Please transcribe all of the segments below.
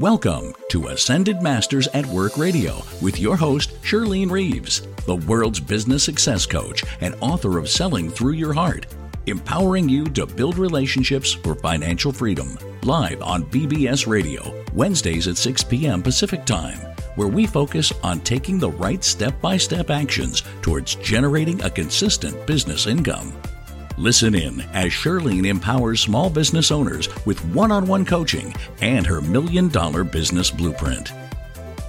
Welcome to Ascended Masters at Work Radio with your host, Shirlene Reeves, the world's business success coach and author of Selling Through Your Heart, empowering you to build relationships for financial freedom. Live on BBS Radio, Wednesdays at 6 p.m. Pacific Time, where we focus on taking the right step by step actions towards generating a consistent business income. Listen in as Shirlene empowers small business owners with one on one coaching and her million dollar business blueprint.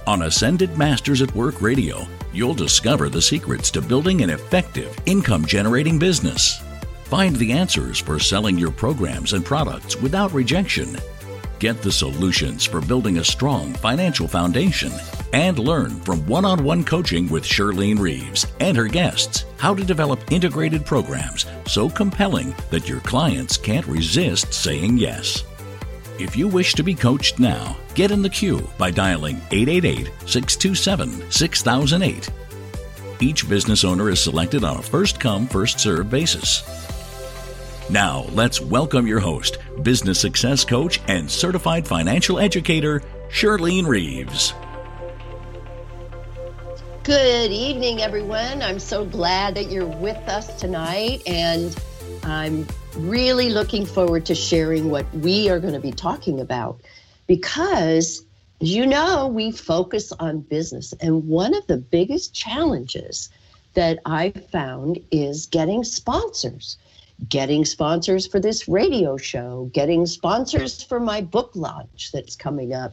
On Ascended Masters at Work Radio, you'll discover the secrets to building an effective income generating business. Find the answers for selling your programs and products without rejection. Get the solutions for building a strong financial foundation and learn from one on one coaching with Shirlene Reeves and her guests how to develop integrated programs so compelling that your clients can't resist saying yes. If you wish to be coached now, get in the queue by dialing 888 627 6008. Each business owner is selected on a first come, first served basis. Now, let's welcome your host, business success coach, and certified financial educator, Shirlene Reeves. Good evening, everyone. I'm so glad that you're with us tonight, and I'm really looking forward to sharing what we are going to be talking about because, you know, we focus on business, and one of the biggest challenges that I've found is getting sponsors. Getting sponsors for this radio show, getting sponsors for my book launch that's coming up.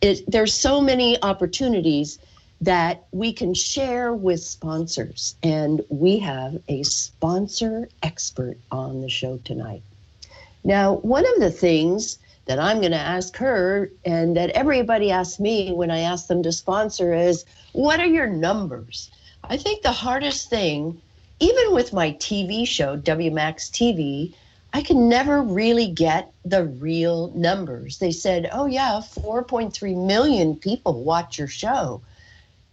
It, there's so many opportunities that we can share with sponsors. And we have a sponsor expert on the show tonight. Now, one of the things that I'm going to ask her and that everybody asks me when I ask them to sponsor is what are your numbers? I think the hardest thing, even with my TV show, WMAX TV, I can never really get the real numbers. They said, oh, yeah, 4.3 million people watch your show.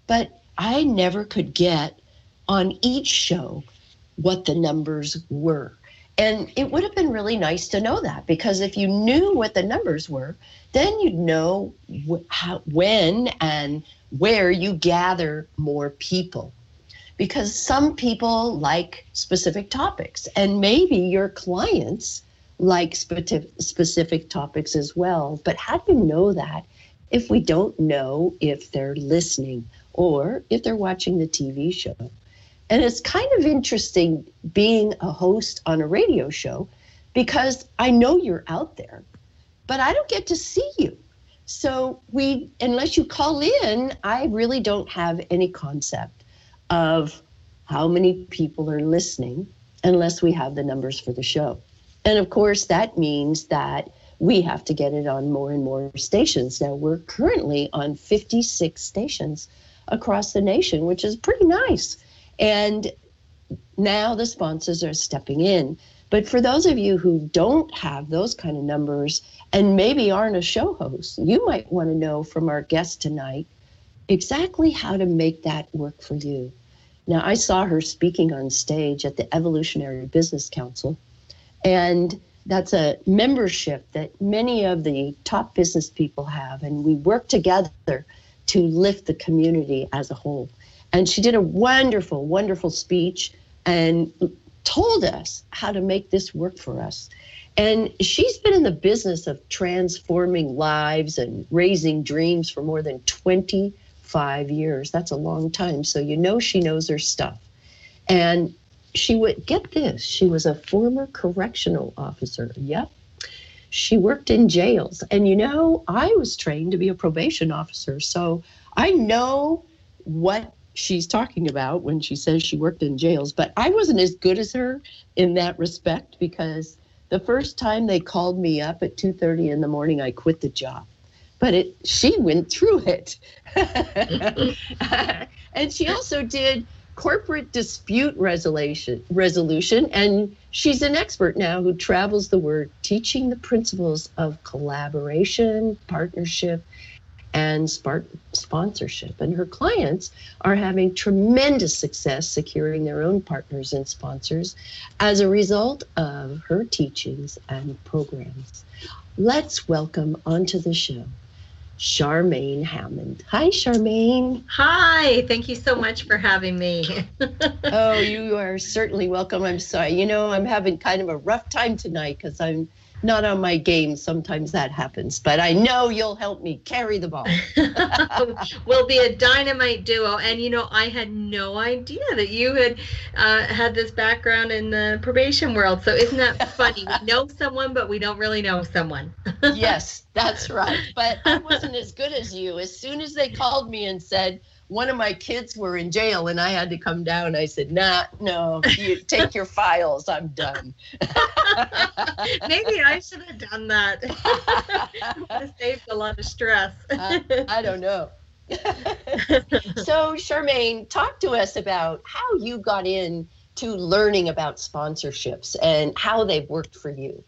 But I never could get on each show what the numbers were. And it would have been really nice to know that because if you knew what the numbers were, then you'd know wh- how, when and where you gather more people. Because some people like specific topics, and maybe your clients like specific, topics as well. But how do you know that if we don't know if they're listening or if they're watching the TV show. And it's kind of interesting being a host on a radio show because I know you're out there, but I don't get to see you. So we unless you call in, I really don't have any concept of how many people are listening unless we have the numbers for the show. And of course that means that we have to get it on more and more stations. Now we're currently on 56 stations across the nation, which is pretty nice. And now the sponsors are stepping in. But for those of you who don't have those kind of numbers and maybe aren't a show host, you might want to know from our guest tonight exactly how to make that work for you. Now, I saw her speaking on stage at the Evolutionary Business Council, and that's a membership that many of the top business people have, and we work together to lift the community as a whole. And she did a wonderful, wonderful speech and told us how to make this work for us. And she's been in the business of transforming lives and raising dreams for more than 25 years. That's a long time. So you know she knows her stuff. And she would get this she was a former correctional officer. Yep, she worked in jails. And you know, I was trained to be a probation officer. So I know what she's talking about when she says she worked in jails, but I wasn't as good as her in that respect because the first time they called me up at 2:30 in the morning, I quit the job. But it she went through it. and she also did corporate dispute resolution resolution and she's an expert now who travels the world teaching the principles of collaboration partnership and sponsorship and her clients are having tremendous success securing their own partners and sponsors as a result of her teachings and programs let's welcome onto the show Charmaine Hammond. Hi, Charmaine. Hi, thank you so much for having me. oh, you are certainly welcome. I'm sorry. You know, I'm having kind of a rough time tonight because I'm not on my game. Sometimes that happens, but I know you'll help me carry the ball. we'll be a dynamite duo. And you know, I had no idea that you had uh, had this background in the probation world. So isn't that funny? we know someone, but we don't really know someone. yes, that's right. But I wasn't as good as you. As soon as they called me and said, one of my kids were in jail and I had to come down. I said, nah, no, you take your files. I'm done. Maybe I should have done that. it saved a lot of stress. uh, I don't know. so, Charmaine, talk to us about how you got in to learning about sponsorships and how they've worked for you.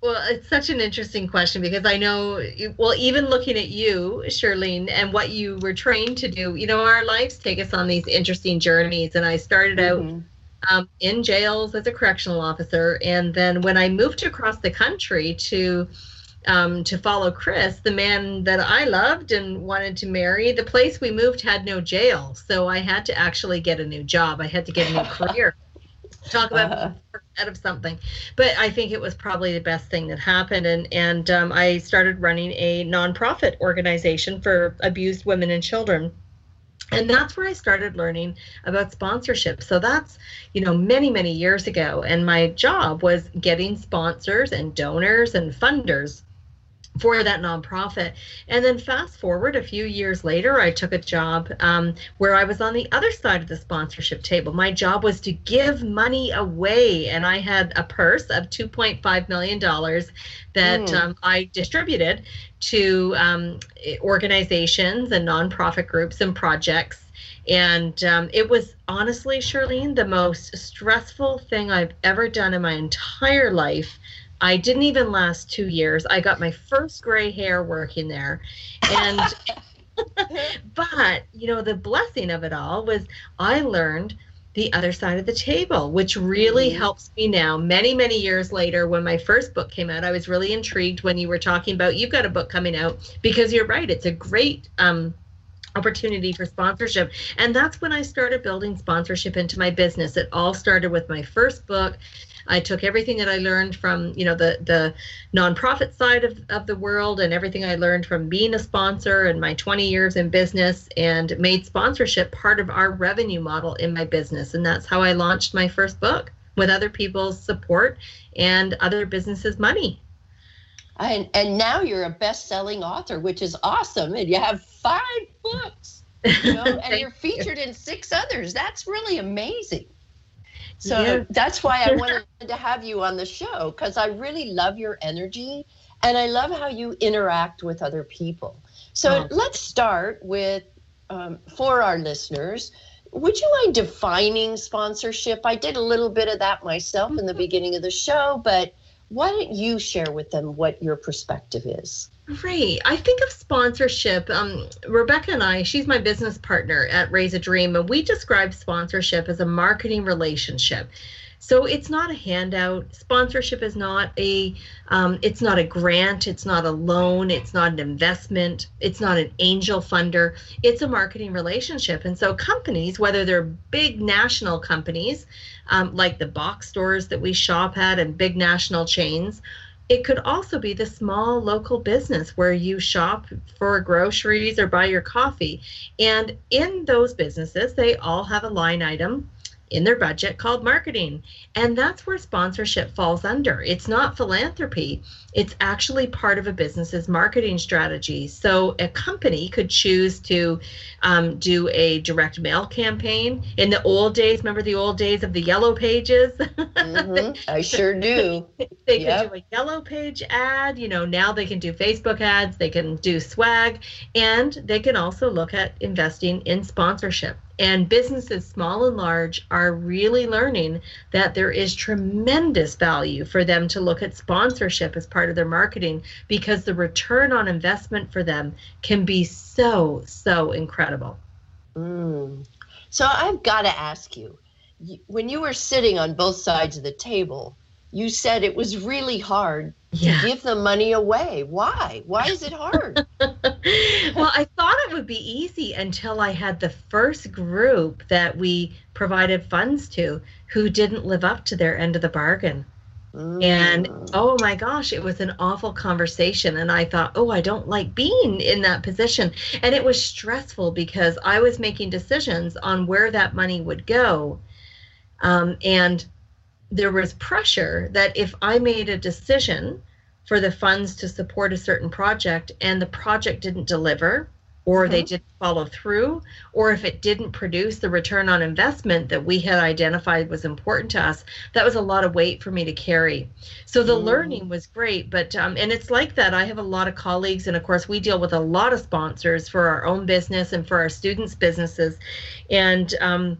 Well, it's such an interesting question because I know, well, even looking at you, Shirlene, and what you were trained to do, you know, our lives take us on these interesting journeys. And I started mm-hmm. out um, in jails as a correctional officer. And then when I moved across the country to, um, to follow Chris, the man that I loved and wanted to marry, the place we moved had no jail. So I had to actually get a new job. I had to get a new career. Talk about uh-huh out of something. But I think it was probably the best thing that happened. And and um, I started running a nonprofit organization for abused women and children. And that's where I started learning about sponsorship. So that's, you know, many, many years ago. And my job was getting sponsors and donors and funders for that nonprofit. And then fast forward a few years later, I took a job um, where I was on the other side of the sponsorship table. My job was to give money away, and I had a purse of $2.5 million that mm. um, I distributed to um, organizations and nonprofit groups and projects. And um, it was honestly, Shirlene, the most stressful thing I've ever done in my entire life I didn't even last two years. I got my first gray hair working there. And, but, you know, the blessing of it all was I learned the other side of the table, which really mm-hmm. helps me now. Many, many years later, when my first book came out, I was really intrigued when you were talking about you've got a book coming out because you're right. It's a great, um, opportunity for sponsorship. And that's when I started building sponsorship into my business. It all started with my first book, I took everything that I learned from, you know, the the nonprofit side of, of the world and everything I learned from being a sponsor and my 20 years in business and made sponsorship part of our revenue model in my business. And that's how I launched my first book with other people's support and other businesses' money. And, and now you're a best-selling author, which is awesome. And you have five books, you know, and you're featured you. in six others. That's really amazing. So yeah. that's why I wanted to have you on the show because I really love your energy and I love how you interact with other people. So oh. let's start with um, for our listeners. Would you mind defining sponsorship? I did a little bit of that myself in the mm-hmm. beginning of the show, but why don't you share with them what your perspective is? Right. I think of sponsorship. Um, Rebecca and I, she's my business partner at Raise a Dream, and we describe sponsorship as a marketing relationship. So it's not a handout. Sponsorship is not a um, it's not a grant, it's not a loan, it's not an investment, it's not an angel funder. It's a marketing relationship. And so companies, whether they're big national companies um, like the box stores that we shop at and big national chains, it could also be the small local business where you shop for groceries or buy your coffee. And in those businesses, they all have a line item in their budget called marketing. And that's where sponsorship falls under. It's not philanthropy, it's actually part of a business's marketing strategy. So a company could choose to um, do a direct mail campaign. In the old days, remember the old days of the yellow pages? Mm-hmm. I sure do. they yep. could do a yellow page ad. You know, now they can do Facebook ads, they can do swag, and they can also look at investing in sponsorship. And businesses, small and large, are really learning that there is tremendous value for them to look at sponsorship as part of their marketing because the return on investment for them can be so, so incredible. Mm. So I've got to ask you when you were sitting on both sides of the table, you said it was really hard yeah. to give the money away. Why? Why is it hard? well, I thought it would be easy until I had the first group that we provided funds to who didn't live up to their end of the bargain. Mm. And oh my gosh, it was an awful conversation. And I thought, oh, I don't like being in that position. And it was stressful because I was making decisions on where that money would go. Um, and there was pressure that if I made a decision for the funds to support a certain project and the project didn't deliver, or mm-hmm. they didn't follow through, or if it didn't produce the return on investment that we had identified was important to us, that was a lot of weight for me to carry. So the mm. learning was great, but um, and it's like that. I have a lot of colleagues, and of course, we deal with a lot of sponsors for our own business and for our students' businesses, and um,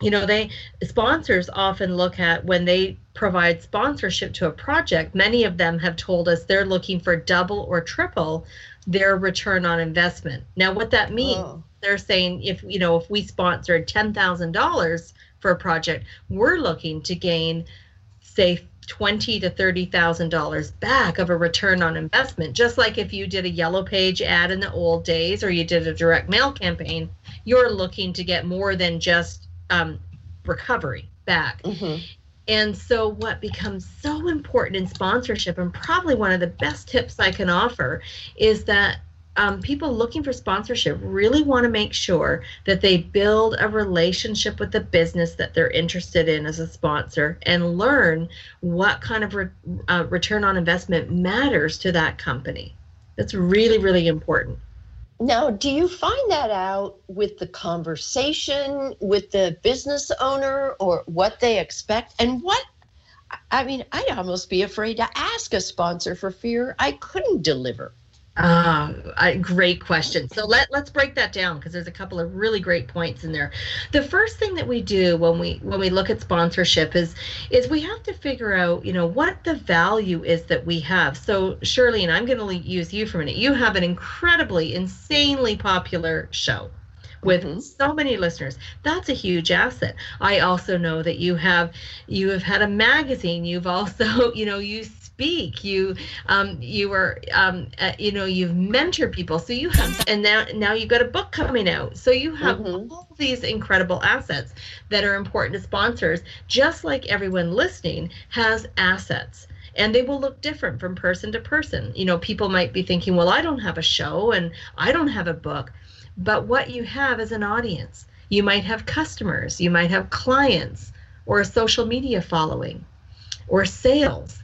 you know they sponsors often look at when they provide sponsorship to a project many of them have told us they're looking for double or triple their return on investment now what that means oh. they're saying if you know if we sponsored $10,000 for a project we're looking to gain say twenty to thirty thousand dollars back of a return on investment. Just like if you did a yellow page ad in the old days or you did a direct mail campaign, you're looking to get more than just um, recovery back. Mm-hmm. And so, what becomes so important in sponsorship, and probably one of the best tips I can offer, is that um, people looking for sponsorship really want to make sure that they build a relationship with the business that they're interested in as a sponsor and learn what kind of re- uh, return on investment matters to that company. That's really, really important. Now, do you find that out with the conversation with the business owner or what they expect? And what, I mean, I'd almost be afraid to ask a sponsor for fear I couldn't deliver. Ah, uh, great question. So let let's break that down because there's a couple of really great points in there. The first thing that we do when we when we look at sponsorship is is we have to figure out you know what the value is that we have. So Shirley, and I'm going to use you for a minute. You have an incredibly, insanely popular show with mm-hmm. so many listeners that's a huge asset i also know that you have you have had a magazine you've also you know you speak you um, you were um, uh, you know you've mentored people so you have and now now you've got a book coming out so you have mm-hmm. all these incredible assets that are important to sponsors just like everyone listening has assets and they will look different from person to person. You know, people might be thinking, well, I don't have a show and I don't have a book. But what you have is an audience. You might have customers, you might have clients, or a social media following, or sales.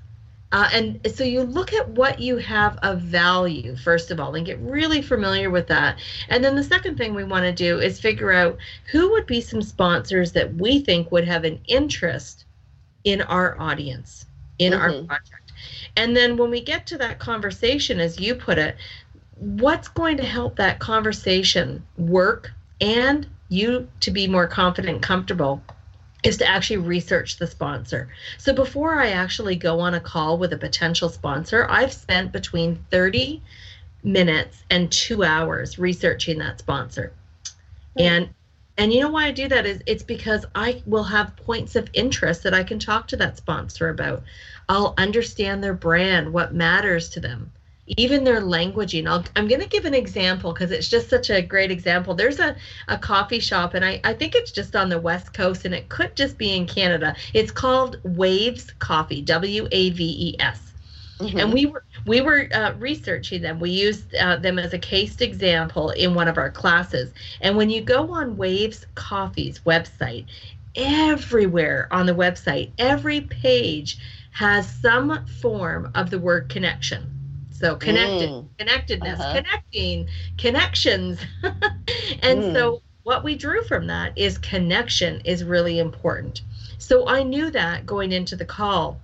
Uh, and so you look at what you have of value, first of all, and get really familiar with that. And then the second thing we want to do is figure out who would be some sponsors that we think would have an interest in our audience, in mm-hmm. our project. And then when we get to that conversation, as you put it, what's going to help that conversation work and you to be more confident and comfortable is to actually research the sponsor. So before I actually go on a call with a potential sponsor, I've spent between 30 minutes and 2 hours researching that sponsor. Mm-hmm. And and you know why I do that is it's because I will have points of interest that I can talk to that sponsor about. I'll understand their brand, what matters to them even their languaging. I'll, I'm going to give an example because it's just such a great example. There's a, a coffee shop, and I, I think it's just on the West Coast, and it could just be in Canada. It's called Waves Coffee, W A V E S. Mm-hmm. And we were we were uh, researching them. We used uh, them as a case example in one of our classes. And when you go on Waves Coffee's website, everywhere on the website, every page has some form of the word connection so connected, mm. connectedness, uh-huh. connecting, connections. and mm. so what we drew from that is connection is really important. So I knew that going into the call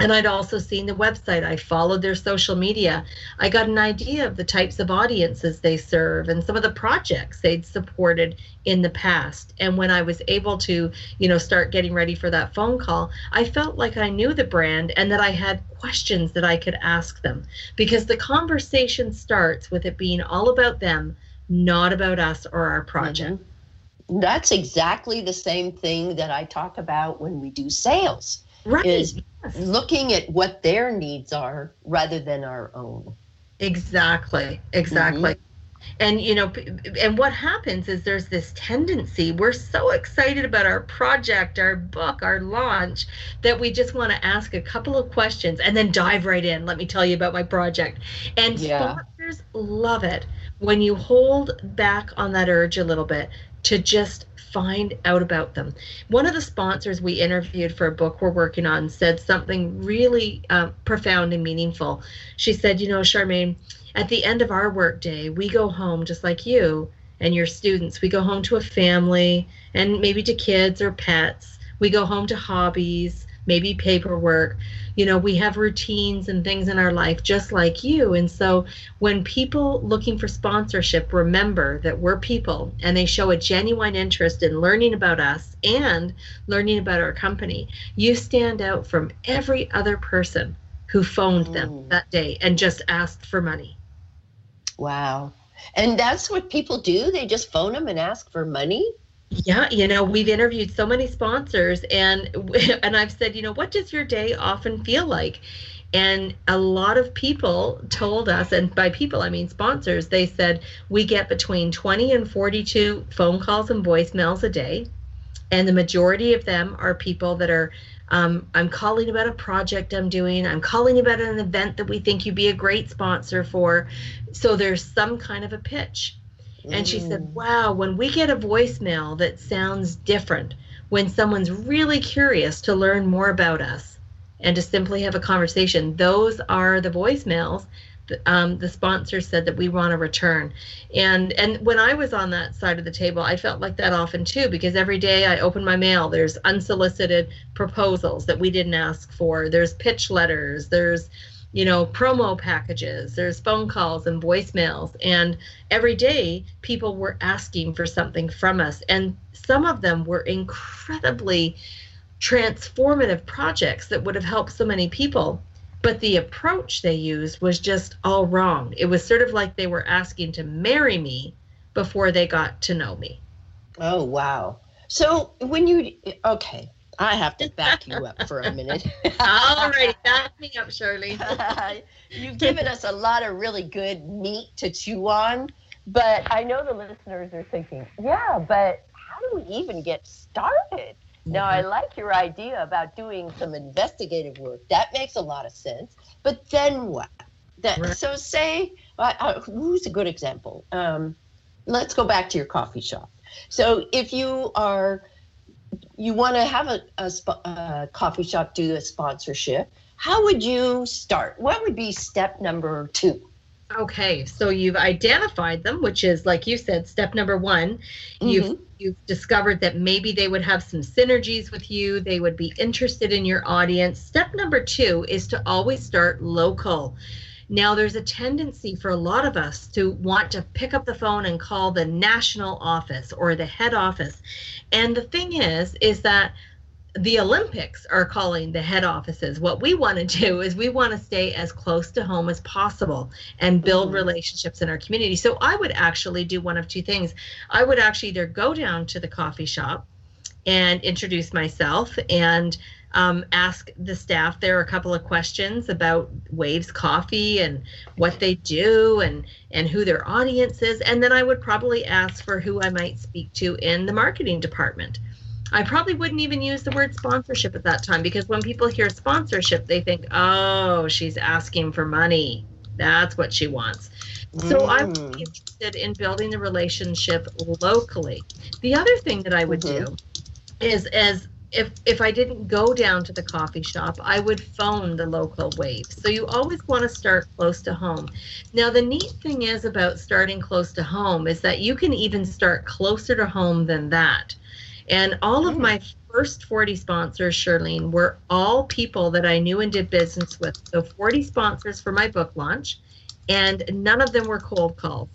and I'd also seen the website. I followed their social media. I got an idea of the types of audiences they serve and some of the projects they'd supported in the past. And when I was able to, you know, start getting ready for that phone call, I felt like I knew the brand and that I had questions that I could ask them because the conversation starts with it being all about them, not about us or our project. Mm-hmm. That's exactly the same thing that I talk about when we do sales right. is looking at what their needs are rather than our own. Exactly. Exactly. Mm-hmm and you know and what happens is there's this tendency we're so excited about our project our book our launch that we just want to ask a couple of questions and then dive right in let me tell you about my project and yeah. sponsors love it when you hold back on that urge a little bit to just find out about them. One of the sponsors we interviewed for a book we're working on said something really uh, profound and meaningful. She said, You know, Charmaine, at the end of our workday, we go home just like you and your students. We go home to a family and maybe to kids or pets. We go home to hobbies, maybe paperwork. You know, we have routines and things in our life just like you. And so when people looking for sponsorship remember that we're people and they show a genuine interest in learning about us and learning about our company, you stand out from every other person who phoned them mm. that day and just asked for money. Wow. And that's what people do. They just phone them and ask for money. Yeah, you know, we've interviewed so many sponsors and and I've said, you know, what does your day often feel like? And a lot of people told us, and by people I mean sponsors, they said we get between 20 and 42 phone calls and voicemails a day. And the majority of them are people that are um, I'm calling about a project I'm doing. I'm calling about an event that we think you'd be a great sponsor for. So there's some kind of a pitch. And she said, mm. Wow, when we get a voicemail that sounds different, when someone's really curious to learn more about us and to simply have a conversation, those are the voicemails um, the sponsor said that we want to return and and when i was on that side of the table i felt like that often too because every day i open my mail there's unsolicited proposals that we didn't ask for there's pitch letters there's you know promo packages there's phone calls and voicemails and every day people were asking for something from us and some of them were incredibly transformative projects that would have helped so many people but the approach they used was just all wrong. It was sort of like they were asking to marry me before they got to know me. Oh, wow. So when you, okay, I have to back you up for a minute. All right, back me up, Shirley. You've given us a lot of really good meat to chew on, but I know the listeners are thinking, yeah, but how do we even get started? Now, I mm-hmm. like your idea about doing some investigative work. That makes a lot of sense. But then what? That, right. So, say, uh, uh, who's a good example? Um, let's go back to your coffee shop. So, if you are, you want to have a, a, a coffee shop do a sponsorship, how would you start? What would be step number two? Okay, so you've identified them, which is like you said, step number one. Mm-hmm. You've you've discovered that maybe they would have some synergies with you, they would be interested in your audience. Step number two is to always start local. Now, there's a tendency for a lot of us to want to pick up the phone and call the national office or the head office. And the thing is, is that the Olympics are calling the head offices. What we want to do is we want to stay as close to home as possible and build mm-hmm. relationships in our community. So I would actually do one of two things. I would actually either go down to the coffee shop and introduce myself and um, ask the staff there a couple of questions about Waves Coffee and what they do and and who their audience is, and then I would probably ask for who I might speak to in the marketing department. I probably wouldn't even use the word sponsorship at that time because when people hear sponsorship, they think, oh, she's asking for money. That's what she wants. So mm. I'm interested in building the relationship locally. The other thing that I would mm-hmm. do is as if if I didn't go down to the coffee shop, I would phone the local wave. So you always want to start close to home. Now the neat thing is about starting close to home is that you can even start closer to home than that. And all of my hmm. first 40 sponsors, Shirlene, were all people that I knew and did business with. So 40 sponsors for my book launch, and none of them were cold calls.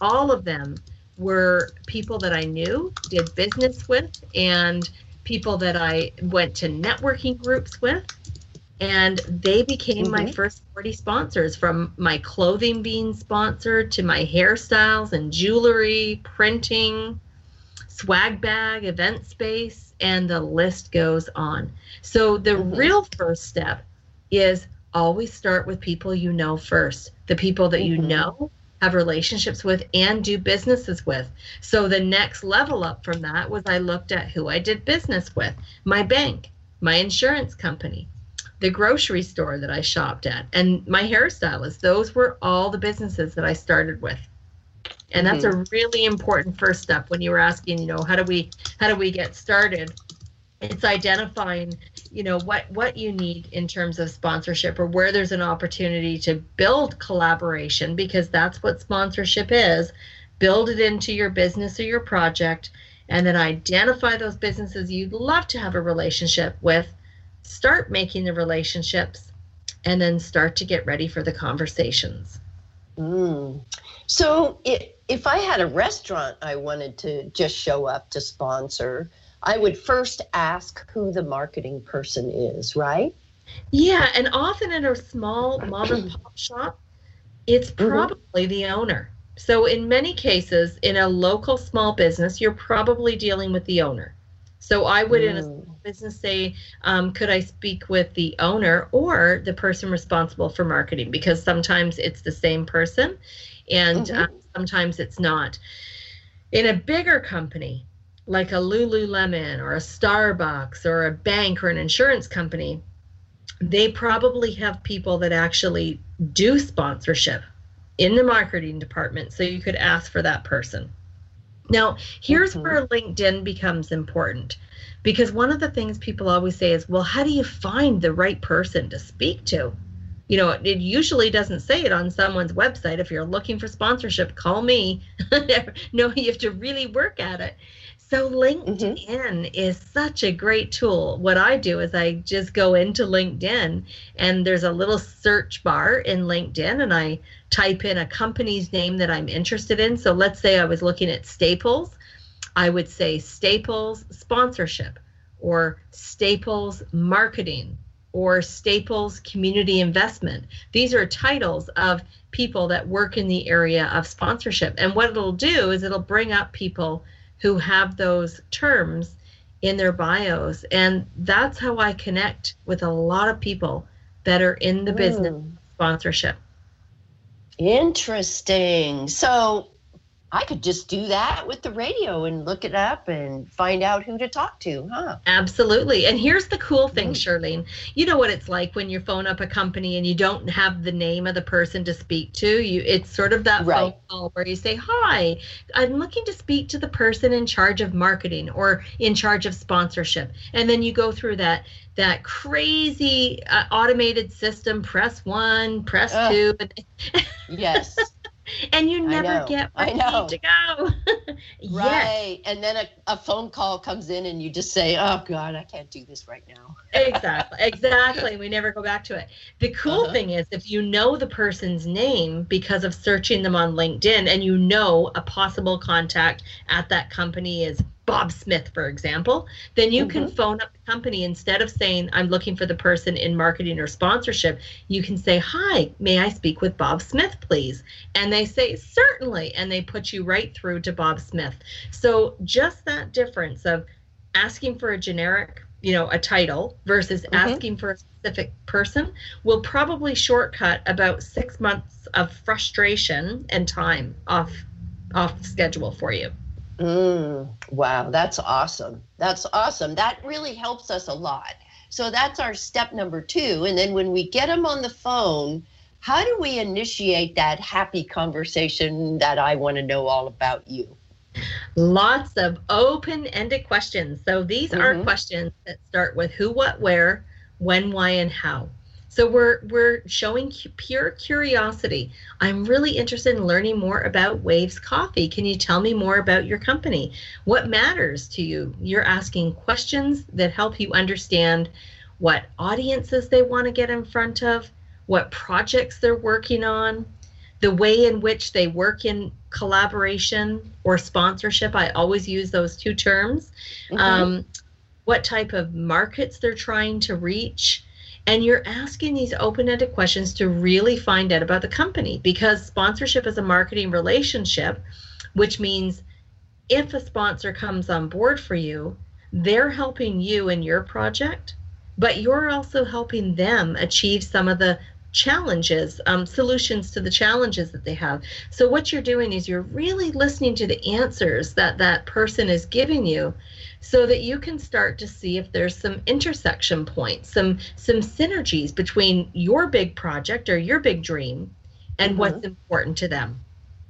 All of them were people that I knew, did business with, and people that I went to networking groups with. And they became mm-hmm. my first 40 sponsors from my clothing being sponsored to my hairstyles and jewelry, printing, swag bag, event space, and the list goes on. So the mm-hmm. real first step is always start with people you know first, the people that mm-hmm. you know have relationships with and do businesses with. So the next level up from that was I looked at who I did business with, my bank, my insurance company, the grocery store that I shopped at, and my hairstylist. Those were all the businesses that I started with. And that's mm-hmm. a really important first step when you were asking, you know, how do we how do we get started? It's identifying you know what what you need in terms of sponsorship or where there's an opportunity to build collaboration because that's what sponsorship is build it into your business or your project and then identify those businesses you'd love to have a relationship with start making the relationships and then start to get ready for the conversations mm. so it, if i had a restaurant i wanted to just show up to sponsor I would first ask who the marketing person is, right? Yeah, and often in a small mom and pop shop, it's mm-hmm. probably mm-hmm. the owner. So, in many cases, in a local small business, you're probably dealing with the owner. So, I would, mm. in a mm. business, say, um, could I speak with the owner or the person responsible for marketing? Because sometimes it's the same person and mm-hmm. uh, sometimes it's not. In a bigger company, like a Lululemon or a Starbucks or a bank or an insurance company, they probably have people that actually do sponsorship in the marketing department. So you could ask for that person. Now, here's where LinkedIn becomes important because one of the things people always say is, well, how do you find the right person to speak to? You know, it usually doesn't say it on someone's website. If you're looking for sponsorship, call me. no, you have to really work at it. So LinkedIn mm-hmm. is such a great tool. What I do is I just go into LinkedIn and there's a little search bar in LinkedIn and I type in a company's name that I'm interested in. So let's say I was looking at Staples, I would say Staples sponsorship or Staples marketing or Staples community investment. These are titles of people that work in the area of sponsorship. And what it'll do is it'll bring up people who have those terms in their bios. And that's how I connect with a lot of people that are in the mm. business sponsorship. Interesting. So I could just do that with the radio and look it up and find out who to talk to, huh? Absolutely. And here's the cool thing. Shirlene. You know what it's like when you phone up a company and you don't have the name of the person to speak to. You it's sort of that right. phone call where you say, "Hi, I'm looking to speak to the person in charge of marketing or in charge of sponsorship." And then you go through that that crazy uh, automated system press 1, press Ugh. 2. yes and you never get where you need to go. right. And then a, a phone call comes in and you just say, Oh God, I can't do this right now. exactly. Exactly. We never go back to it. The cool uh-huh. thing is if you know the person's name because of searching them on LinkedIn and you know a possible contact at that company is Bob Smith, for example, then you mm-hmm. can phone up the company instead of saying, I'm looking for the person in marketing or sponsorship. You can say, Hi, may I speak with Bob Smith, please? And they say, Certainly. And they put you right through to Bob Smith. So just that difference of asking for a generic, you know, a title versus mm-hmm. asking for a specific person will probably shortcut about six months of frustration and time off off schedule for you. Mm, wow, that's awesome. That's awesome. That really helps us a lot. So that's our step number two. And then when we get them on the phone, how do we initiate that happy conversation that I want to know all about you? Lots of open ended questions. So these mm-hmm. are questions that start with who, what, where, when, why, and how. So we're we're showing pure curiosity. I'm really interested in learning more about Waves Coffee. Can you tell me more about your company? What matters to you? You're asking questions that help you understand what audiences they want to get in front of, what projects they're working on, the way in which they work in collaboration or sponsorship. I always use those two terms. Mm-hmm. Um, what type of markets they're trying to reach and you're asking these open-ended questions to really find out about the company because sponsorship is a marketing relationship which means if a sponsor comes on board for you, they're helping you in your project, but you're also helping them achieve some of the challenges, um, solutions to the challenges that they have. So, what you're doing is you're really listening to the answers that that person is giving you so that you can start to see if there's some intersection points, some some synergies between your big project or your big dream and mm-hmm. what's important to them.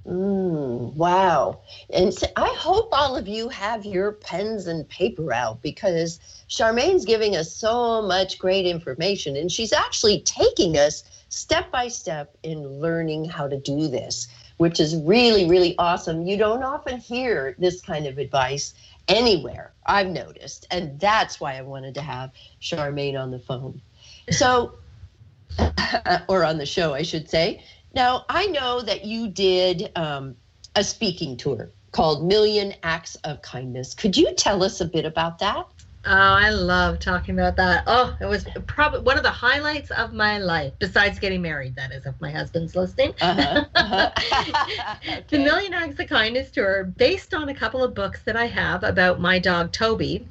Mm, wow. And so I hope all of you have your pens and paper out because Charmaine's giving us so much great information and she's actually taking us step by step in learning how to do this, which is really, really awesome. You don't often hear this kind of advice anywhere, I've noticed. And that's why I wanted to have Charmaine on the phone. So, or on the show, I should say. Now, I know that you did um, a speaking tour called Million Acts of Kindness. Could you tell us a bit about that? Oh, I love talking about that. Oh, it was probably one of the highlights of my life, besides getting married, that is, if my husband's listening. Uh-huh, uh-huh. okay. The Million Acts of Kindness tour, based on a couple of books that I have about my dog, Toby.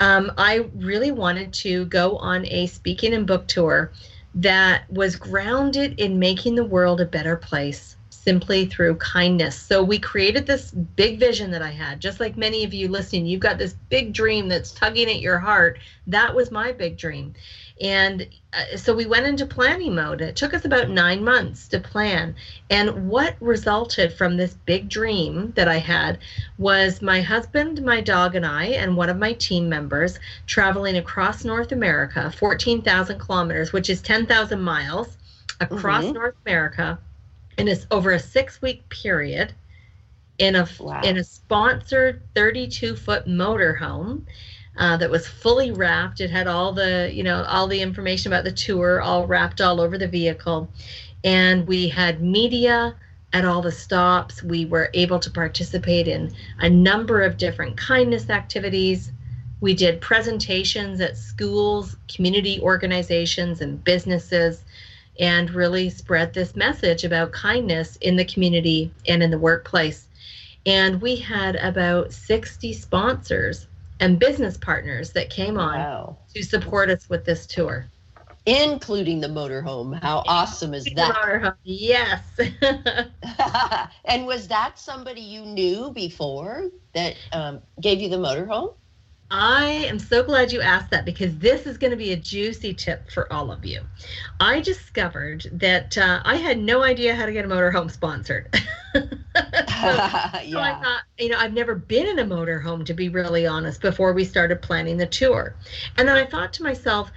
Um, I really wanted to go on a speaking and book tour that was grounded in making the world a better place simply through kindness. So we created this big vision that I had, just like many of you listening, you've got this big dream that's tugging at your heart. That was my big dream. And uh, so we went into planning mode. It took us about nine months to plan. And what resulted from this big dream that I had was my husband, my dog, and I, and one of my team members traveling across North America, 14,000 kilometers, which is 10,000 miles across mm-hmm. North America in a, over a six week period in a wow. in a sponsored 32 foot motorhome uh, that was fully wrapped. It had all the, you know, all the information about the tour all wrapped all over the vehicle. And we had media at all the stops. We were able to participate in a number of different kindness activities. We did presentations at schools, community organizations, and businesses, and really spread this message about kindness in the community and in the workplace. And we had about 60 sponsors and business partners that came on wow. to support us with this tour. Including the motorhome. How awesome is that? Motorhome. Yes. and was that somebody you knew before that um, gave you the motorhome? I am so glad you asked that because this is going to be a juicy tip for all of you. I discovered that uh, I had no idea how to get a motorhome sponsored. so, yeah. so I thought, you know, I've never been in a motorhome, to be really honest, before we started planning the tour. And then I thought to myself,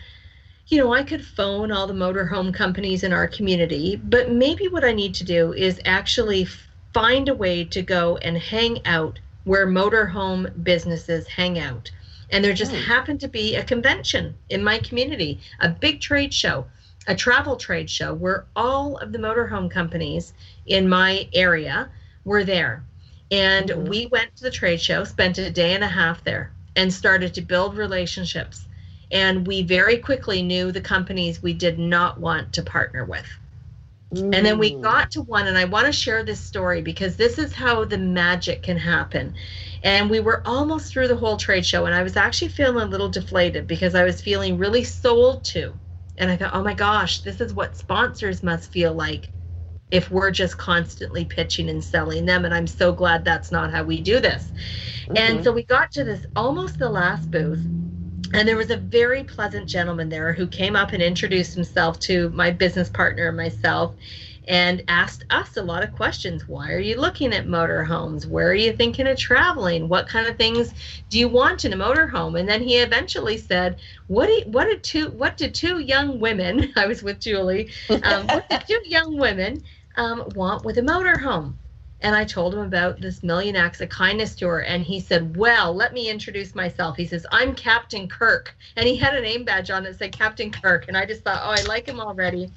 you know, I could phone all the motorhome companies in our community, but maybe what I need to do is actually find a way to go and hang out where motorhome businesses hang out. And there just mm. happened to be a convention in my community, a big trade show, a travel trade show where all of the motorhome companies in my area were there. And mm-hmm. we went to the trade show, spent a day and a half there, and started to build relationships. And we very quickly knew the companies we did not want to partner with. Mm. And then we mm. got to one, and I want to share this story because this is how the magic can happen. And we were almost through the whole trade show, and I was actually feeling a little deflated because I was feeling really sold to. And I thought, oh my gosh, this is what sponsors must feel like if we're just constantly pitching and selling them. And I'm so glad that's not how we do this. Mm-hmm. And so we got to this almost the last booth. And there was a very pleasant gentleman there who came up and introduced himself to my business partner and myself and asked us a lot of questions. Why are you looking at motorhomes? Where are you thinking of traveling? What kind of things do you want in a motorhome? And then he eventually said, "What did what did two what did two young women? I was with Julie. Um, what did two young women um, want with a motorhome?" And I told him about this Million Acts of Kindness tour. And he said, Well, let me introduce myself. He says, I'm Captain Kirk. And he had a name badge on that said Captain Kirk. And I just thought, Oh, I like him already.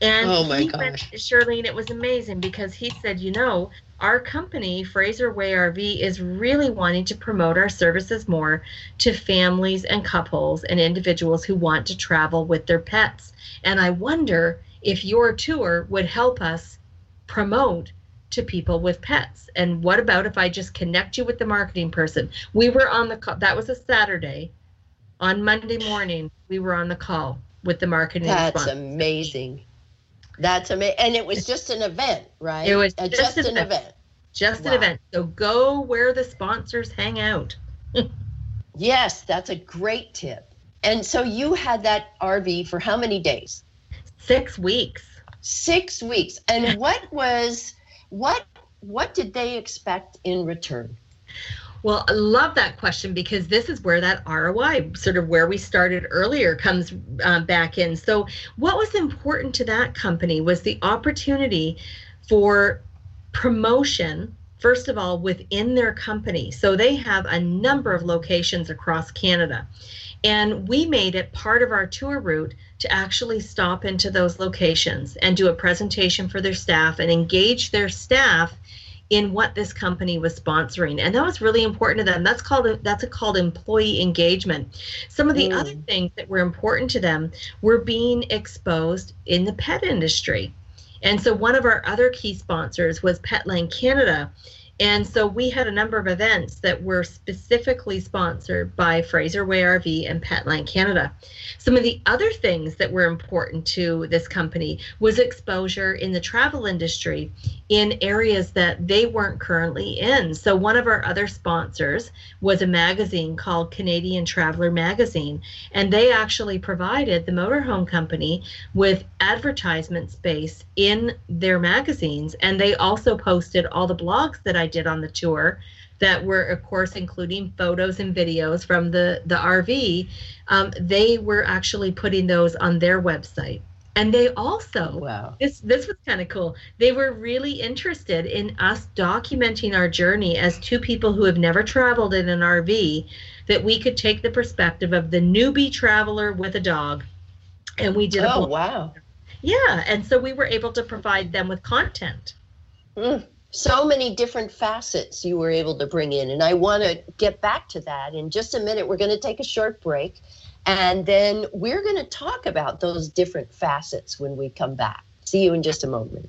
And oh my gosh. Went, Shirlene, it was amazing because he said, You know, our company, Fraser Way RV, is really wanting to promote our services more to families and couples and individuals who want to travel with their pets. And I wonder if your tour would help us promote to people with pets. And what about if I just connect you with the marketing person? We were on the call, that was a Saturday. On Monday morning, we were on the call with the marketing. That's sponsor. amazing. That's amazing. And it was just an event, right? It was uh, just, just an, event. event. Just wow. an event. So go where the sponsors hang out. yes, that's a great tip. And so you had that RV for how many days? Six weeks. Six weeks. And what was what what did they expect in return? Well, I love that question because this is where that ROI, sort of where we started earlier, comes uh, back in. So, what was important to that company was the opportunity for promotion first of all within their company so they have a number of locations across canada and we made it part of our tour route to actually stop into those locations and do a presentation for their staff and engage their staff in what this company was sponsoring. And that was really important to them. That's called that's a called employee engagement. Some of the mm. other things that were important to them were being exposed in the pet industry. And so one of our other key sponsors was petland canada and so we had a number of events that were specifically sponsored by Fraser Way RV and Petland Canada. Some of the other things that were important to this company was exposure in the travel industry in areas that they weren't currently in. So one of our other sponsors was a magazine called Canadian Traveler Magazine, and they actually provided the motorhome company with advertisement space in their magazines, and they also posted all the blogs that I did on the tour that were of course including photos and videos from the the rv um, they were actually putting those on their website. And they also wow. this this was kind of cool. They were really interested in us documenting our journey as two people who have never traveled in an rv that we could take the perspective of the newbie traveler with a dog. And we did oh wow. Yeah and so we were able to provide them with content. Mm so many different facets you were able to bring in. And I want to get back to that in just a minute. We're going to take a short break and then we're going to talk about those different facets when we come back. See you in just a moment.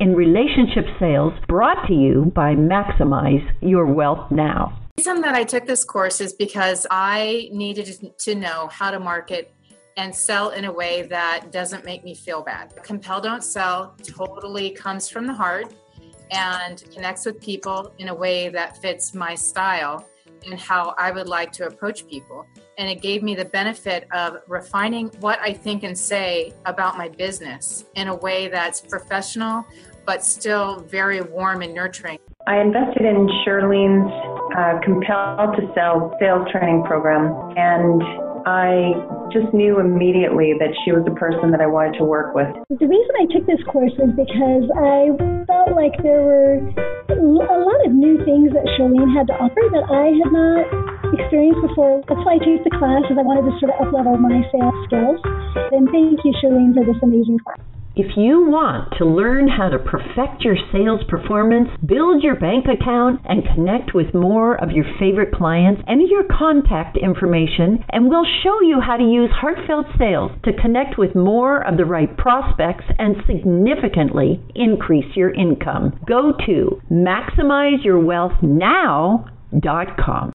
in relationship sales brought to you by Maximize Your Wealth Now. The reason that I took this course is because I needed to know how to market and sell in a way that doesn't make me feel bad. Compel Don't Sell totally comes from the heart and connects with people in a way that fits my style and how I would like to approach people and it gave me the benefit of refining what I think and say about my business in a way that's professional but still very warm and nurturing. I invested in Shirlene's uh, Compel Don't Sell sales training program, and I just knew immediately that she was the person that I wanted to work with. The reason I took this course was because I felt like there were a lot of new things that Shirlene had to offer that I had not experienced before. That's why I chose the class, is I wanted to sort of uplevel my sales skills. And thank you, Shirlene, for this amazing class. If you want to learn how to perfect your sales performance, build your bank account, and connect with more of your favorite clients, enter your contact information, and we'll show you how to use heartfelt sales to connect with more of the right prospects and significantly increase your income. Go to maximizeyourwealthnow.com.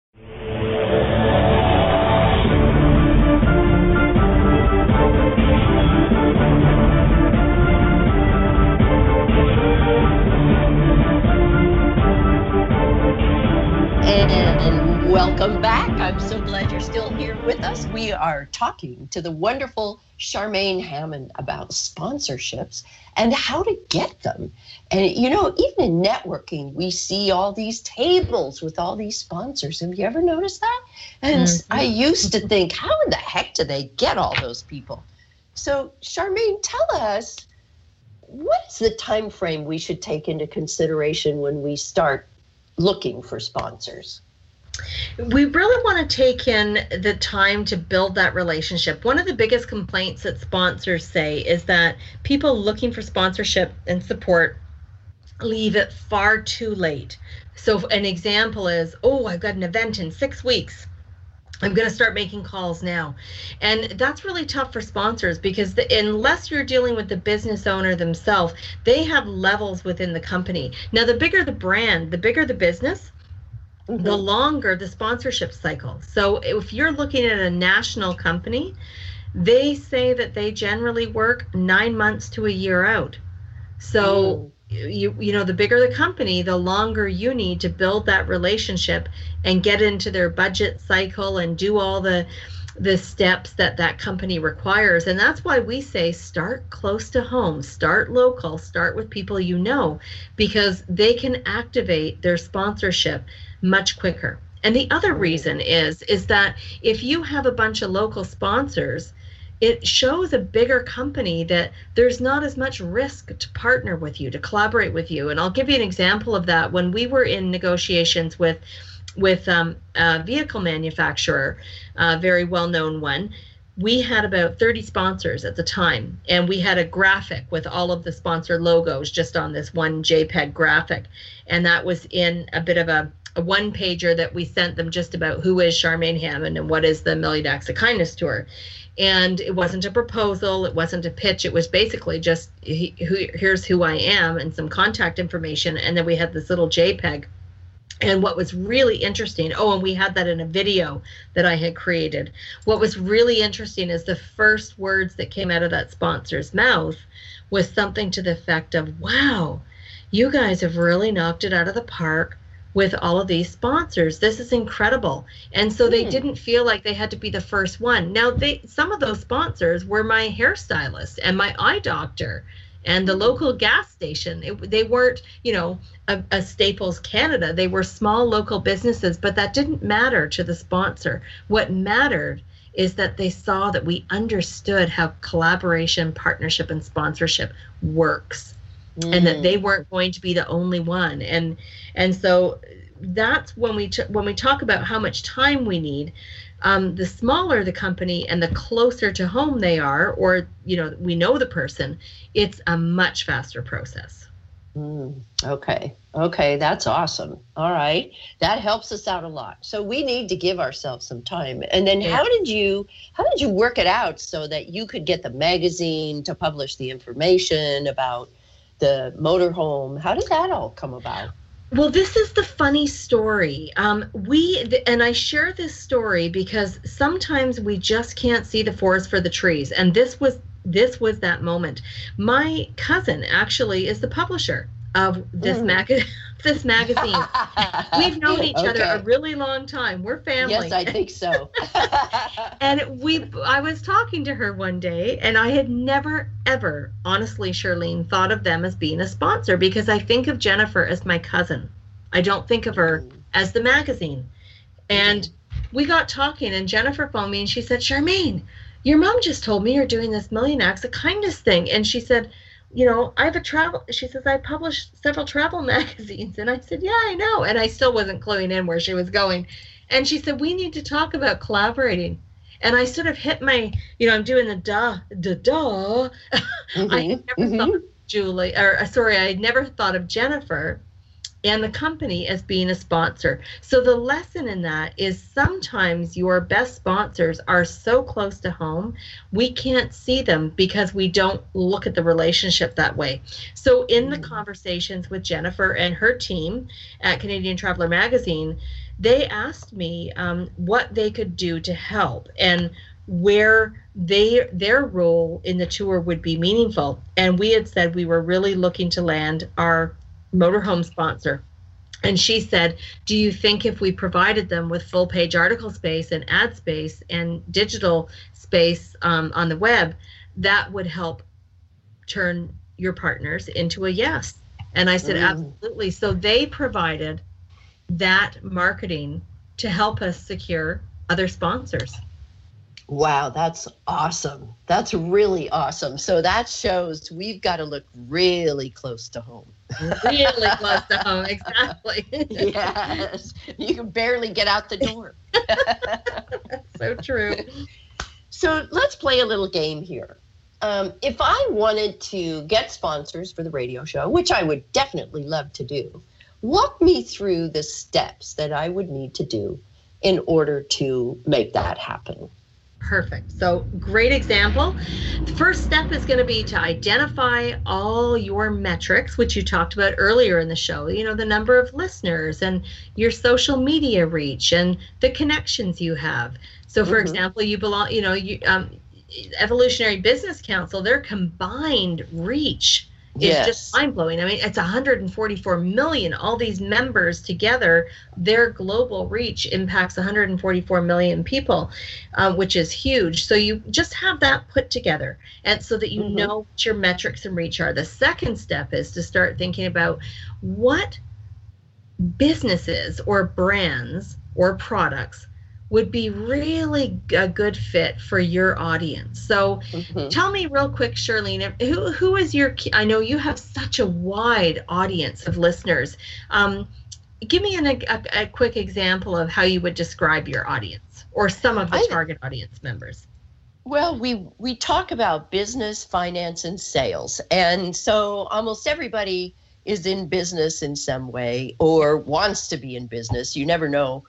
We are talking to the wonderful Charmaine Hammond about sponsorships and how to get them. And you know, even in networking, we see all these tables with all these sponsors. Have you ever noticed that? And mm-hmm. I used to think, how in the heck do they get all those people? So, Charmaine, tell us what is the time frame we should take into consideration when we start looking for sponsors? We really want to take in the time to build that relationship. One of the biggest complaints that sponsors say is that people looking for sponsorship and support leave it far too late. So, an example is, oh, I've got an event in six weeks. I'm going to start making calls now. And that's really tough for sponsors because the, unless you're dealing with the business owner themselves, they have levels within the company. Now, the bigger the brand, the bigger the business, mm-hmm. the longer the sponsorship cycle. So if you're looking at a national company, they say that they generally work nine months to a year out. So mm. you you know the bigger the company, the longer you need to build that relationship and get into their budget cycle and do all the the steps that that company requires and that's why we say start close to home start local start with people you know because they can activate their sponsorship much quicker. And the other reason is is that if you have a bunch of local sponsors, it shows a bigger company that there's not as much risk to partner with you, to collaborate with you. And I'll give you an example of that. When we were in negotiations with with um, a vehicle manufacturer, a very well known one, we had about 30 sponsors at the time, and we had a graphic with all of the sponsor logos just on this one JPEG graphic. And that was in a bit of a a one pager that we sent them just about who is Charmaine Hammond and what is the Acts of Kindness Tour. And it wasn't a proposal, it wasn't a pitch, it was basically just he, who, here's who I am and some contact information. And then we had this little JPEG. And what was really interesting, oh, and we had that in a video that I had created. What was really interesting is the first words that came out of that sponsor's mouth was something to the effect of, wow, you guys have really knocked it out of the park with all of these sponsors. This is incredible. And so they hmm. didn't feel like they had to be the first one. Now they some of those sponsors were my hairstylist and my eye doctor and the hmm. local gas station. It, they weren't, you know, a, a, Staples Canada. They were small local businesses, but that didn't matter to the sponsor. What mattered is that they saw that we understood how collaboration, partnership, and sponsorship works mm. and that they mm. weren't going to be the only one and and so that's when we t- when we talk about how much time we need um, the smaller the company and the closer to home they are or you know we know the person it's a much faster process mm, okay okay that's awesome all right that helps us out a lot so we need to give ourselves some time and then yeah. how did you how did you work it out so that you could get the magazine to publish the information about the motorhome. How did that all come about? Well, this is the funny story. Um, we and I share this story because sometimes we just can't see the forest for the trees, and this was this was that moment. My cousin actually is the publisher of this mm. mag this magazine. We've known each okay. other a really long time. We're family. Yes, I think so. and we I was talking to her one day and I had never ever honestly Shirlene thought of them as being a sponsor because I think of Jennifer as my cousin. I don't think of her mm. as the magazine. And we got talking and Jennifer phoned me and she said, "Charmaine, your mom just told me you're doing this million acts of kindness thing." And she said, you know, I have a travel. She says I published several travel magazines, and I said, yeah, I know, and I still wasn't cluing in where she was going, and she said we need to talk about collaborating, and I sort of hit my, you know, I'm doing the duh, the duh. Mm-hmm, I never mm-hmm. thought of Julie, or uh, sorry, I never thought of Jennifer and the company as being a sponsor. So the lesson in that is sometimes your best sponsors are so close to home, we can't see them because we don't look at the relationship that way. So in the mm. conversations with Jennifer and her team at Canadian Traveler Magazine, they asked me um, what they could do to help and where they their role in the tour would be meaningful and we had said we were really looking to land our motorhome sponsor. And she said, Do you think if we provided them with full page article space and ad space and digital space um, on the web, that would help turn your partners into a yes? And I said, mm. Absolutely. So they provided that marketing to help us secure other sponsors. Wow, that's awesome. That's really awesome. So that shows we've got to look really close to home. Really close to home, exactly. yes. You can barely get out the door. so true. So let's play a little game here. Um, if I wanted to get sponsors for the radio show, which I would definitely love to do, walk me through the steps that I would need to do in order to make that happen. Perfect. So, great example. The first step is going to be to identify all your metrics, which you talked about earlier in the show. You know, the number of listeners and your social media reach and the connections you have. So, for mm-hmm. example, you belong, you know, you, um, Evolutionary Business Council, their combined reach is just mind blowing. I mean, it's 144 million. All these members together, their global reach impacts 144 million people, uh, which is huge. So you just have that put together, and so that you mm-hmm. know what your metrics and reach are. The second step is to start thinking about what businesses or brands or products would be really a good fit for your audience. So mm-hmm. tell me real quick, Shirlene, who, who is your, I know you have such a wide audience of listeners. Um, give me an, a, a, quick example of how you would describe your audience or some of the I, target audience members. Well, we, we talk about business, finance, and sales. And so almost everybody is in business in some way or wants to be in business. You never know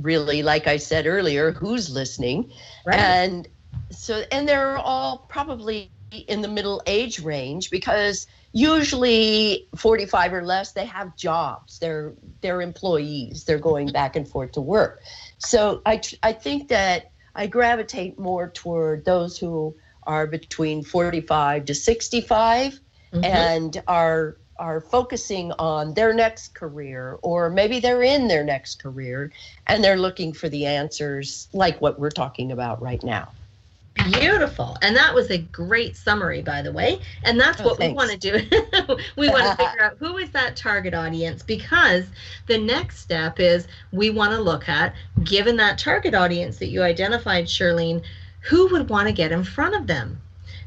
really, like I said earlier, who's listening. Right. And so, and they're all probably in the middle age range because usually 45 or less they have jobs they're they're employees they're going back and forth to work so i i think that i gravitate more toward those who are between 45 to 65 mm-hmm. and are are focusing on their next career or maybe they're in their next career and they're looking for the answers like what we're talking about right now. Beautiful. And that was a great summary by the way. And that's oh, what thanks. we want to do. We want to figure out who is that target audience because the next step is we want to look at given that target audience that you identified Shirlene who would want to get in front of them?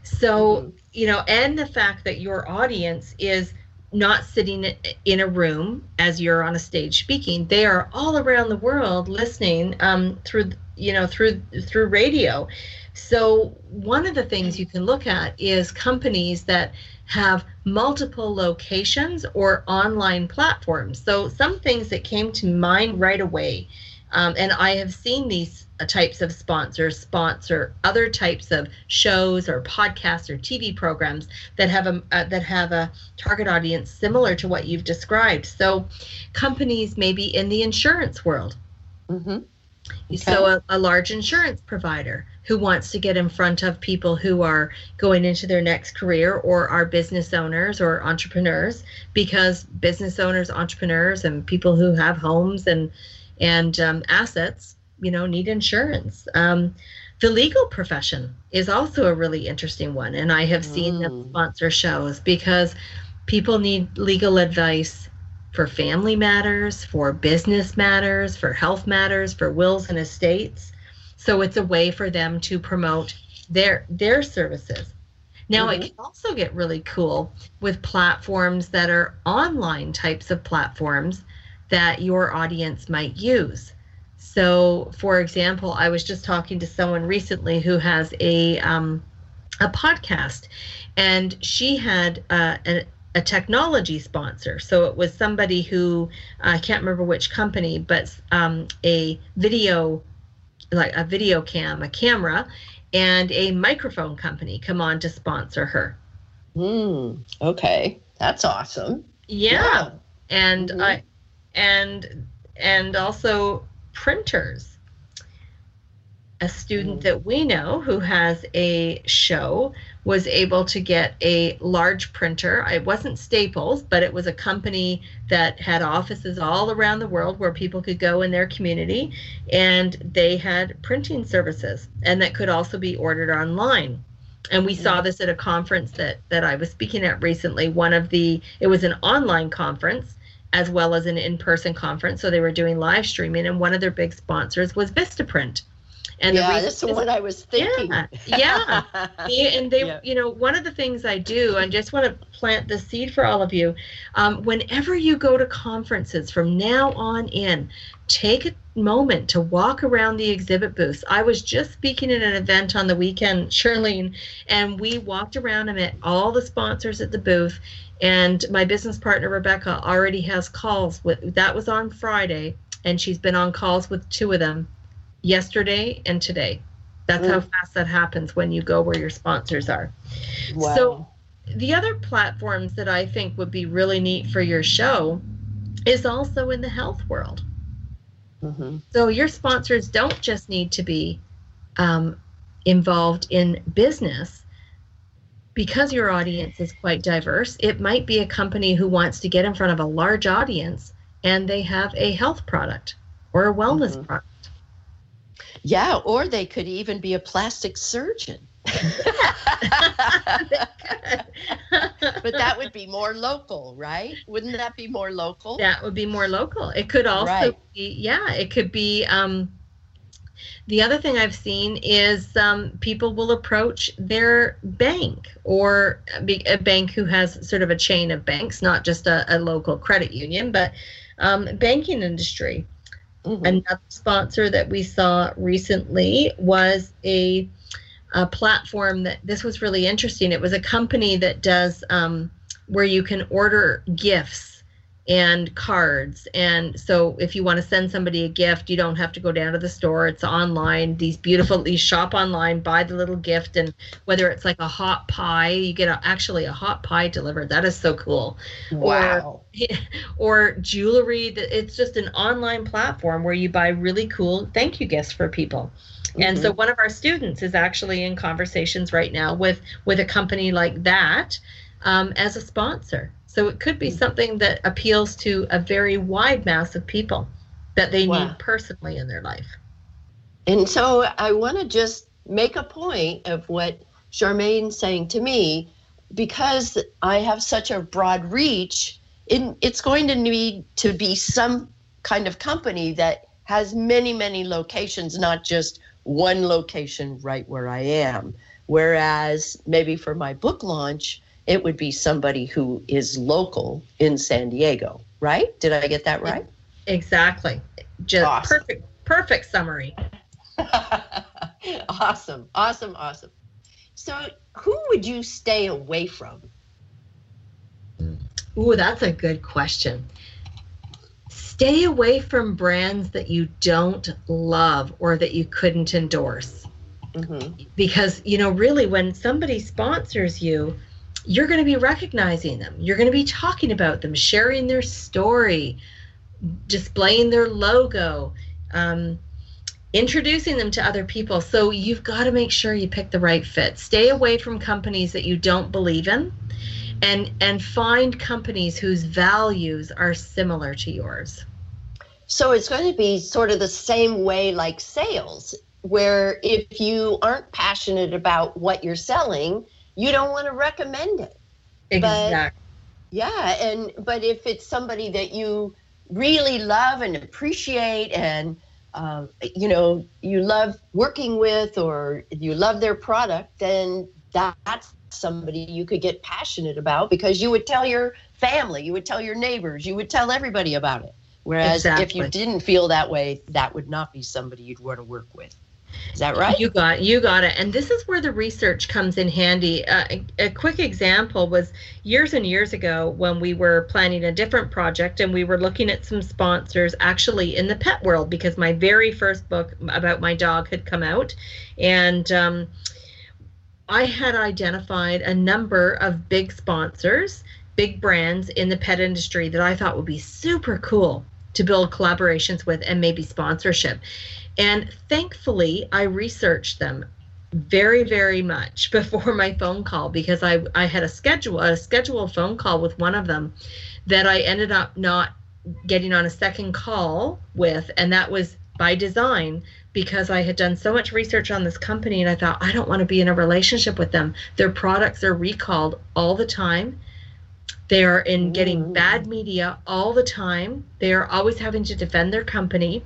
So mm-hmm. you know and the fact that your audience is not sitting in a room as you're on a stage speaking they are all around the world listening um, through you know through through radio. So one of the things you can look at is companies that have multiple locations or online platforms. So some things that came to mind right away um, and i have seen these types of sponsors sponsor other types of shows or podcasts or TV programs that have a uh, that have a target audience similar to what you've described. So, companies maybe in the insurance world. Mm-hmm. Okay. So, a, a large insurance provider who wants to get in front of people who are going into their next career or are business owners or entrepreneurs because business owners entrepreneurs and people who have homes and and um, assets you know need insurance um, the legal profession is also a really interesting one and i have seen mm. them sponsor shows because people need legal advice for family matters for business matters for health matters for wills and estates so it's a way for them to promote their their services now mm-hmm. it can also get really cool with platforms that are online types of platforms that your audience might use so, for example, I was just talking to someone recently who has a um, a podcast, and she had uh, a, a technology sponsor. So it was somebody who I can't remember which company, but um, a video, like a video cam, a camera, and a microphone company come on to sponsor her. Hmm. Okay, that's awesome. Yeah, yeah. and mm-hmm. I, and and also printers. a student mm-hmm. that we know who has a show was able to get a large printer. It wasn't Staples, but it was a company that had offices all around the world where people could go in their community and they had printing services and that could also be ordered online. And we saw mm-hmm. this at a conference that that I was speaking at recently. One of the it was an online conference as well as an in-person conference, so they were doing live streaming and one of their big sponsors was Vistaprint and yeah, that's what I was thinking. Yeah, yeah. and they, yeah. you know, one of the things I do, I just want to plant the seed for all of you. Um, whenever you go to conferences from now on in, take a moment to walk around the exhibit booths. I was just speaking at an event on the weekend, Shirlene, and we walked around and met all the sponsors at the booth. And my business partner Rebecca already has calls with that was on Friday, and she's been on calls with two of them yesterday and today. That's mm. how fast that happens when you go where your sponsors are. Wow. So, the other platforms that I think would be really neat for your show is also in the health world. Mm-hmm. So, your sponsors don't just need to be um, involved in business. Because your audience is quite diverse, it might be a company who wants to get in front of a large audience and they have a health product or a wellness mm-hmm. product yeah, or they could even be a plastic surgeon. But that would be more local, right? Wouldn't that be more local? That would be more local. It could also right. be, yeah, it could be. Um, the other thing I've seen is um, people will approach their bank or a bank who has sort of a chain of banks, not just a, a local credit union, but um, banking industry. Mm-hmm. Another sponsor that we saw recently was a, a, platform that this was really interesting. It was a company that does um, where you can order gifts and cards. And so if you want to send somebody a gift, you don't have to go down to the store. It's online. These beautiful, these shop online, buy the little gift. And whether it's like a hot pie, you get a, actually a hot pie delivered. That is so cool. Wow. Or, or jewelry. It's just an online platform where you buy really cool thank you gifts for people. Mm-hmm. And so mm-hmm. one of our students is actually in conversations right now with with a company like that um, as a sponsor. So it could be mm. something that appeals to a very wide mass of people that they wow. need personally in their life. And so I want to just make a point of what Charmaine's saying to me because I have such a broad reach, it, it's going to need to be some kind of company that has many, many locations, not just one location right where I am. Whereas maybe for my book launch, it would be somebody who is local in San Diego, right? Did I get that right? Exactly. Just awesome. perfect perfect summary. awesome. Awesome. Awesome. So, who would you stay away from? Ooh, that's a good question. Stay away from brands that you don't love or that you couldn't endorse. Mm-hmm. Because, you know, really, when somebody sponsors you, you're going to be recognizing them. You're going to be talking about them, sharing their story, displaying their logo, um, introducing them to other people. So you've got to make sure you pick the right fit. Stay away from companies that you don't believe in. And, and find companies whose values are similar to yours. So it's going to be sort of the same way like sales, where if you aren't passionate about what you're selling, you don't want to recommend it. Exactly. But, yeah, and but if it's somebody that you really love and appreciate and uh, you know you love working with or you love their product, then that's somebody you could get passionate about because you would tell your family, you would tell your neighbors, you would tell everybody about it. Whereas exactly. if you didn't feel that way, that would not be somebody you'd want to work with. Is that right? You got you got it. And this is where the research comes in handy. Uh, a, a, quick example was years and years ago when we were planning a different project and we were looking at some sponsors actually in the pet world because my very first book about my dog had come out and um, I had identified a number of big sponsors, big brands in the pet industry that I thought would be super cool to build collaborations with and maybe sponsorship. And thankfully, I researched them very very much before my phone call because I I had a schedule a scheduled phone call with one of them that I ended up not getting on a second call with and that was by design because I had done so much research on this company and I thought I don't want to be in a relationship with them. Their products are recalled all the time. They are in getting bad media all the time. They are always having to defend their company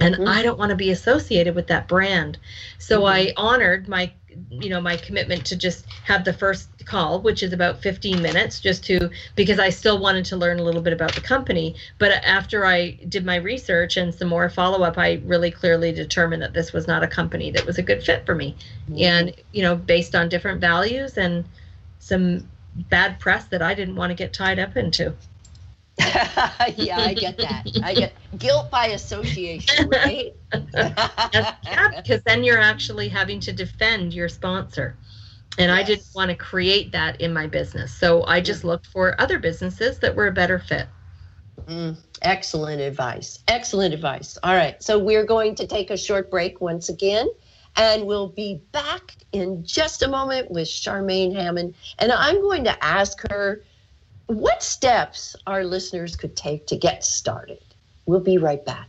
and mm-hmm. I don't want to be associated with that brand. So mm-hmm. I honored my you know my commitment to just have the first call which is about 15 minutes just to because I still wanted to learn a little bit about the company. But after I did my research and some more follow up I really clearly determined that this was not a company that was a good fit for me. Mm-hmm. and you know based on different values and some bad press that I didn't want to get tied up into yeah, I get that. I get guilt by association, right? yeah, because then you're actually having to defend your sponsor. And yes. I didn't want to create that in my business. So I just looked for other businesses that were a better fit. Mm, excellent advice. Excellent advice. All right. So we're going to take a short break once again, and we'll be back in just a moment with Charmaine Hammond. And I'm going to ask her what steps our listeners could take to get started? We'll be right back.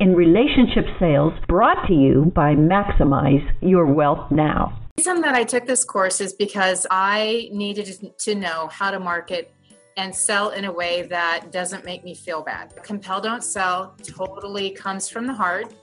in relationship sales brought to you by Maximize Your Wealth Now. The reason that I took this course is because I needed to know how to market and sell in a way that doesn't make me feel bad. Compel Don't Sell totally comes from the heart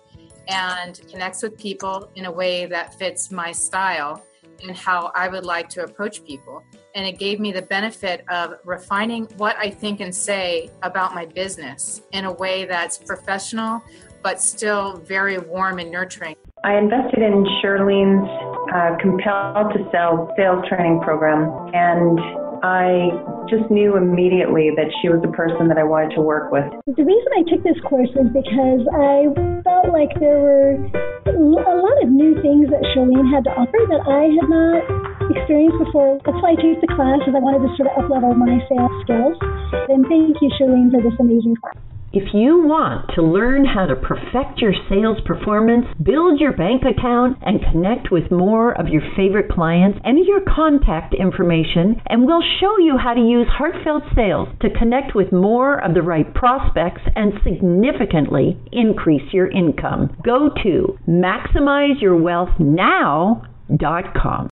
and connects with people in a way that fits my style and how I would like to approach people. And it gave me the benefit of refining what I think and say about my business in a way that's professional, but still very warm and nurturing. I invested in Shirlene's uh, Compel to Sell sales training program, and I just knew immediately that she was the person that I wanted to work with. The reason I took this course was because I felt like there were a lot of new things that Shirlene had to offer that I had not experienced before. That's why I took the class, is I wanted to sort of uplevel my sales skills. And thank you, Shirlene, for this amazing class. If you want to learn how to perfect your sales performance, build your bank account, and connect with more of your favorite clients, enter your contact information, and we'll show you how to use heartfelt sales to connect with more of the right prospects and significantly increase your income. Go to maximizeyourwealthnow.com.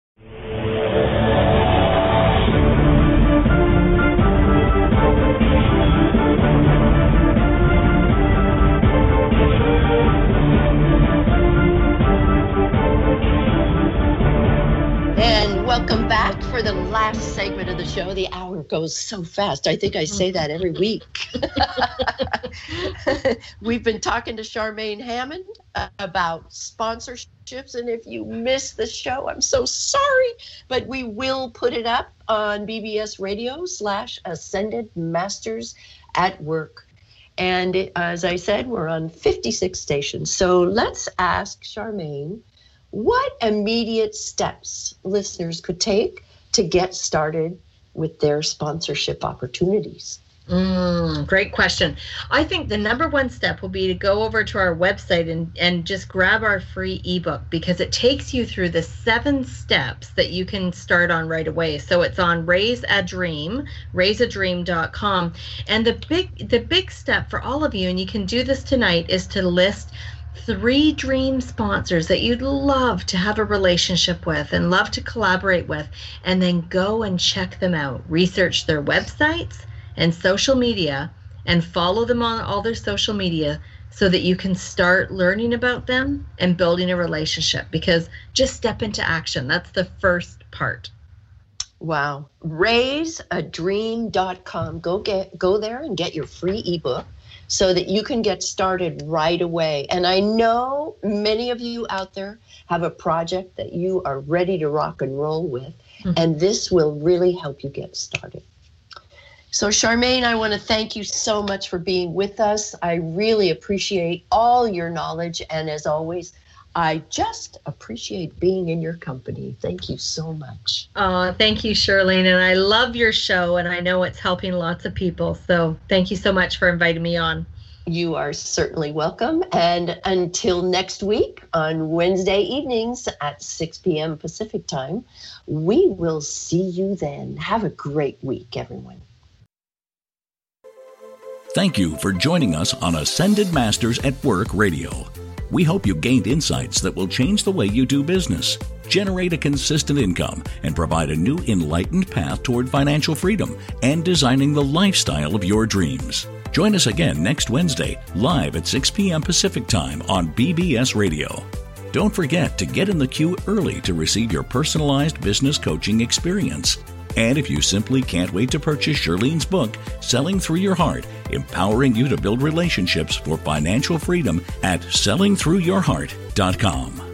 Welcome back for the last segment of the show. The hour goes so fast. I think I say that every week. We've been talking to Charmaine Hammond uh, about sponsorships. And if you missed the show, I'm so sorry. But we will put it up on BBS Radio slash Ascended Masters at Work. And it, as I said, we're on 56 stations. So let's ask Charmaine what immediate steps listeners could take to get started with their sponsorship opportunities? Mm, great question. I think the number one step will be to go over to our website and, and just grab our free ebook because it takes you through the seven steps that you can start on right away. So it's on Raise a Dream, raiseadream.com. And the big the big step for all of you, and you can do this tonight, is to list three dream sponsors that you'd love to have a relationship with and love to collaborate with, and then go and check them out. Research their websites and social media and follow them on all their social media so that you can start learning about them and building a relationship because just step into action. That's the first part. Wow. Raiseadream.com. Go get go there and get your free ebook so that you can get started right away. And I know many of you out there have a project that you are ready to rock and roll with, mm-hmm. and this will really help you get started. So, Charmaine, I want to thank you so much for being with us. I really appreciate all your knowledge. And as always, I just appreciate being in your company. Thank you so much. Oh, thank you, Shirlene. And I love your show, and I know it's helping lots of people. So, thank you so much for inviting me on. You are certainly welcome. And until next week on Wednesday evenings at 6 p.m. Pacific time, we will see you then. Have a great week, everyone. Thank you for joining us on Ascended Masters at Work Radio. We hope you gained insights that will change the way you do business, generate a consistent income, and provide a new enlightened path toward financial freedom and designing the lifestyle of your dreams. Join us again next Wednesday, live at 6 p.m. Pacific Time on BBS Radio. Don't forget to get in the queue early to receive your personalized business coaching experience. And if you simply can't wait to purchase Shirlene's book, Selling Through Your Heart, empowering you to build relationships for financial freedom at sellingthroughyourheart.com.